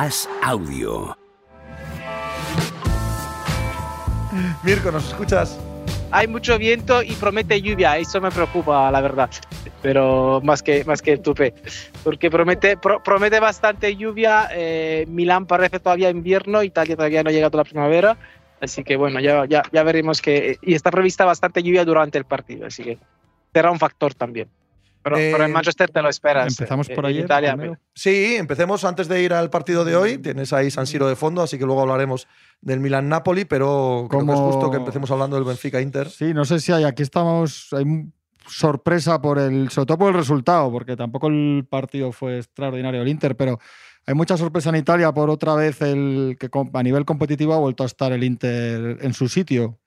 As Audio. Mirko, ¿nos escuchas? Hay mucho viento y promete lluvia, eso me preocupa, la verdad. Pero más que, más que el tupe, porque promete, promete bastante lluvia. Eh, Milán parece todavía invierno, Italia todavía no ha llegado a la primavera. Así que bueno, ya, ya, ya veremos que. Y está prevista bastante lluvia durante el partido, así que será un factor también. Pero, en eh, Manchester te lo esperas. Empezamos por ahí. Sí, empecemos antes de ir al partido de hoy. Tienes ahí San Siro de fondo, así que luego hablaremos del Milan-Napoli, pero como es justo que empecemos hablando del Benfica-Inter. Sí, no sé si hay. Aquí estamos. Hay sorpresa por el. Sobre todo por el resultado, porque tampoco el partido fue extraordinario el Inter, pero. Hay mucha sorpresa en Italia por otra vez el que a nivel competitivo ha vuelto a estar el Inter en su sitio.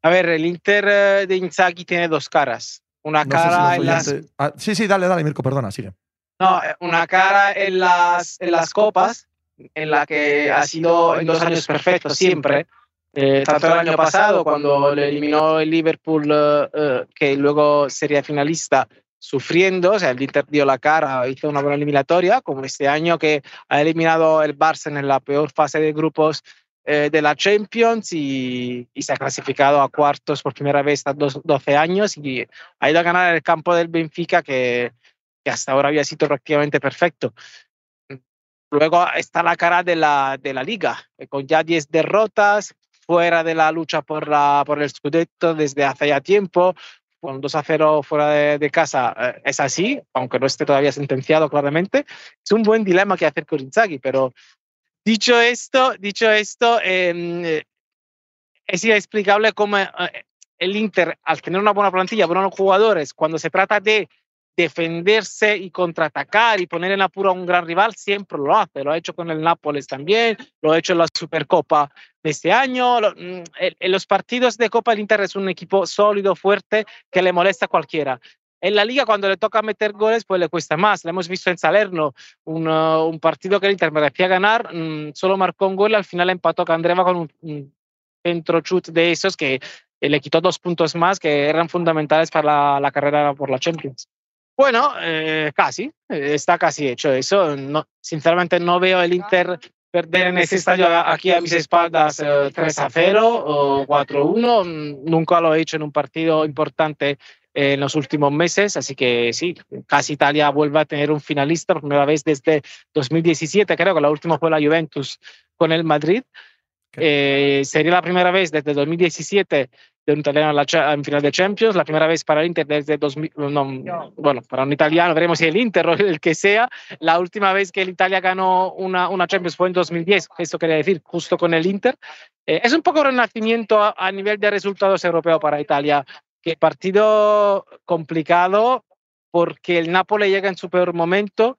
A ver, el Inter eh, de Inzaghi tiene dos caras. Una cara en las... Ah, sí, sí, dale, dale, Mirko, perdona, sigue. No, una cara en las, en las copas, en la que ha sido en dos años perfectos siempre. Eh, tanto el año pasado, cuando le eliminó el Liverpool, eh, que luego sería finalista, sufriendo, o sea, el Inter dio la cara, hizo una buena eliminatoria, como este año que ha eliminado el Barça en la peor fase de grupos eh, de la Champions y, se ha clasificado a cuartos por primera vez a 12 años y ha ido a ganar el campo del Benfica que, hasta ahora había sido prácticamente perfecto. Luego está la cara de la, de la liga, eh, con ya 10 derrotas, fuera de la lucha por, la, por el Scudetto desde hace ya tiempo, con 2 a 0 fuera de, casa eh, es así, aunque no esté todavía sentenciado claramente. Es un buen dilema que hacer con Inzaghi, pero Dicho esto, dicho esto em, es inexplicable cómo eh, el Inter, al tener una buena plantilla, buenos jugadores, cuando se trata de defenderse y contraatacar y poner en apuro a un gran rival, siempre lo hace. Lo ha hecho con el Nápoles también, lo ha hecho en la Supercopa de este año. Mm, en los partidos de Copa el Inter es un equipo sólido, fuerte, que le molesta a cualquiera. En la liga, cuando le toca meter goles, pues le cuesta más. Lo hemos visto en Salerno, un, uh, un partido que el Inter merecía ganar, mm, solo marcó un gol, al final empató Candreva con un, centro chut de esos que le quitó dos puntos más que eran fundamentales para la, carrera por la Champions. Bueno, eh, casi, eh, está casi hecho eso. No, sinceramente no veo el Inter perder en ese estadio aquí a mis espaldas 3 eh, a 0 o 4 a 1. Nunca lo he hecho en un partido importante en los últimos meses, así que sí, casi Italia vuelve a tener un finalista por primera vez desde 2017, creo que la última fue la Juventus con el Madrid. Eh, sería la primera vez desde 2017 de un italiano en final de Champions, la primera vez para el Inter desde 2000, no, bueno, para un italiano, veremos si el Inter o el que sea, la última vez que el Italia ganó una, una Champions fue en 2010, eso quería decir, justo con el Inter. Eh, es un poco renacimiento a, a, nivel de resultados europeos para Italia, que partido complicado porque el Napoli llega en su peor momento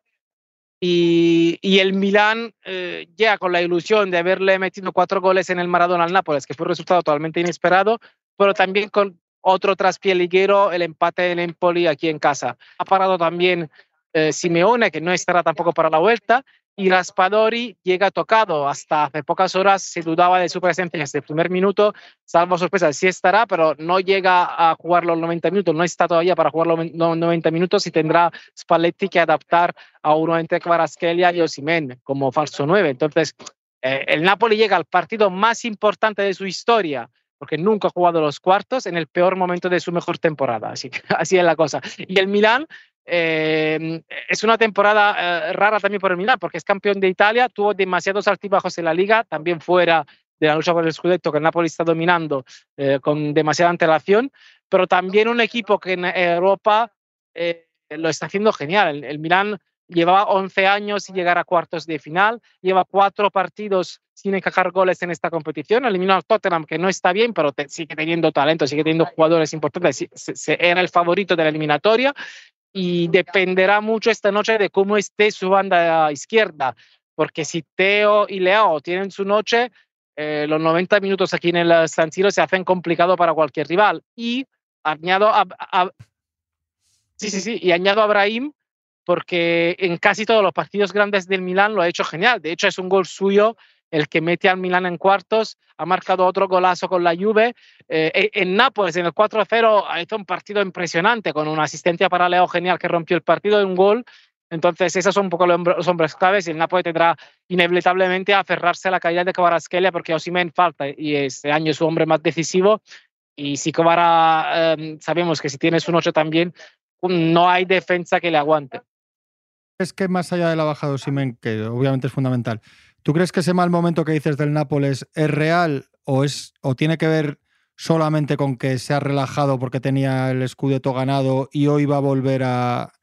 y, el Milán eh, llega con la ilusión de haberle metido cuatro goles en el Maradona al Nápoles, que fue un resultado totalmente inesperado, pero también con otro traspié liguero, el empate del Empoli aquí en casa. Ha parado también eh, Simeone, que no estará tampoco para la vuelta, y Raspadori llega tocado. Hasta hace pocas horas se dudaba de su presencia desde el primer minuto, salvo sorpresa, sí estará, pero no llega a jugar los 90 minutos, no está todavía para jugar los 90 minutos y tendrá Spalletti que adaptar a uno entre Kvaratskhelia y Osimen como falso 9. Entonces, eh, el Napoli llega al partido más importante de su historia porque nunca ha jugado los cuartos en el peor momento de su mejor temporada. Así, así es la cosa. Y el Milan eh, es una temporada eh, rara también por el Milan, porque es campeón de Italia, tuvo demasiados altibajos en la liga, también fuera de la lucha por el Scudetto que el Napoli está dominando eh, con demasiada antelación, pero también un equipo que en Europa lo está haciendo genial. El, el Milan llevaba 11 años sin llegar a cuartos de final, lleva cuatro partidos sin encajar goles en esta competición, eliminó al Tottenham, que no está bien, pero sigue teniendo talento, sigue teniendo jugadores importantes, era el favorito de la eliminatoria y dependerá mucho esta noche de cómo esté su banda izquierda, porque si Teo y Leo tienen su noche, eh, los 90 minutos aquí en el San Siro se hacen complicado para cualquier rival. Y añado a, sí, sí, sí, y añado a Abraham porque en casi todos los partidos grandes del Milán lo ha hecho genial. De hecho, es un gol suyo el que mete al Milan en cuartos, ha marcado otro golazo con la Juve. Eh, e, en Nápoles, en el 4-0, ha hecho un partido impresionante con una asistencia para Leo genial que rompió el partido de un gol. Entonces, esos son un poco los hombres claves y el Napoli tendrá inevitablemente aferrarse a la calidad de Kvaratskhelia porque Osimen falta y este año es su hombre más decisivo. Y si Kvara, em, sabemos que si tienes un 8 también, no hay defensa que le aguante. Es que más allá de la baja de Osimen, que obviamente es fundamental, ¿tú crees que ese mal momento que dices del Nápoles es real o, es, o tiene que ver solamente con que se ha relajado porque tenía el Scudetto ganado y hoy va a volver a,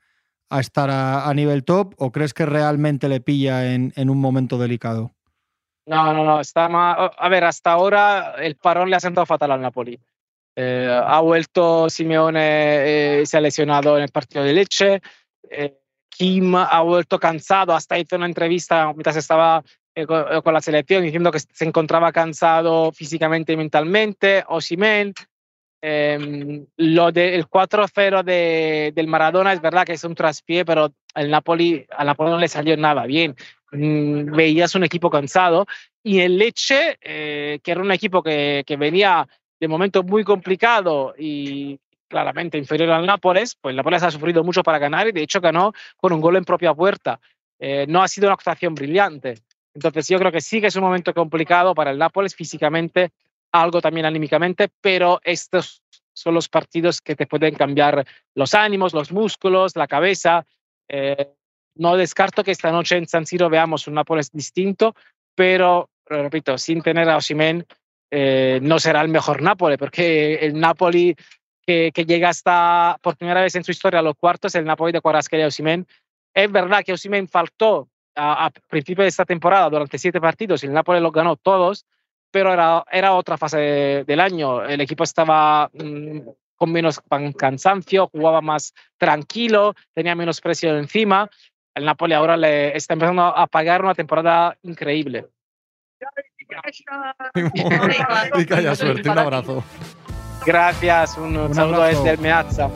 a estar a, nivel top o crees que realmente le pilla en, en, un momento delicado? No, no, no. Está A ver, hasta ahora el parón le ha sentado fatal al Napoli. Eh, ha vuelto Simeone, eh, se ha lesionado en el partido de Leche. Eh, Kim ha vuelto cansado, hasta hizo una entrevista mientras estaba con, la selección diciendo que se encontraba cansado físicamente y mentalmente. Osimen, eh, lo del 4-0 de, del Maradona es verdad que es un traspié, pero el Napoli, al Napoli no le salió nada bien. Mm, veías un equipo cansado y el Leche, eh, que era un equipo que, que, venía de momento muy complicado y claramente inferior al Nápoles, pues el Nápoles ha sufrido mucho para ganar y de hecho ganó con un gol en propia puerta. Eh, no ha sido una actuación brillante. Entonces yo creo que sí que es un momento complicado para el Nápoles físicamente, algo también anímicamente, pero estos son los partidos que te pueden cambiar los ánimos, los músculos, la cabeza. Eh, no descarto que esta noche en San Siro veamos un Nápoles distinto, pero, repito, sin tener a Osimen eh, no será el mejor Nápoles, porque el Napoli que, que, llega hasta por primera vez en su historia a los cuartos, el Napoli de Cuarasquelia y Osimen. Es verdad que Osimen faltó a, a principio de esta temporada durante siete partidos, el Napoli los ganó todos, pero era, era otra fase del año. El equipo estaba mm, con menos cansancio, jugaba más tranquilo, tenía menos presión encima. El Napoli ahora le está empezando a pagar una temporada increíble. y suerte, un abrazo. Gracias, un, saludo desde el Meazza.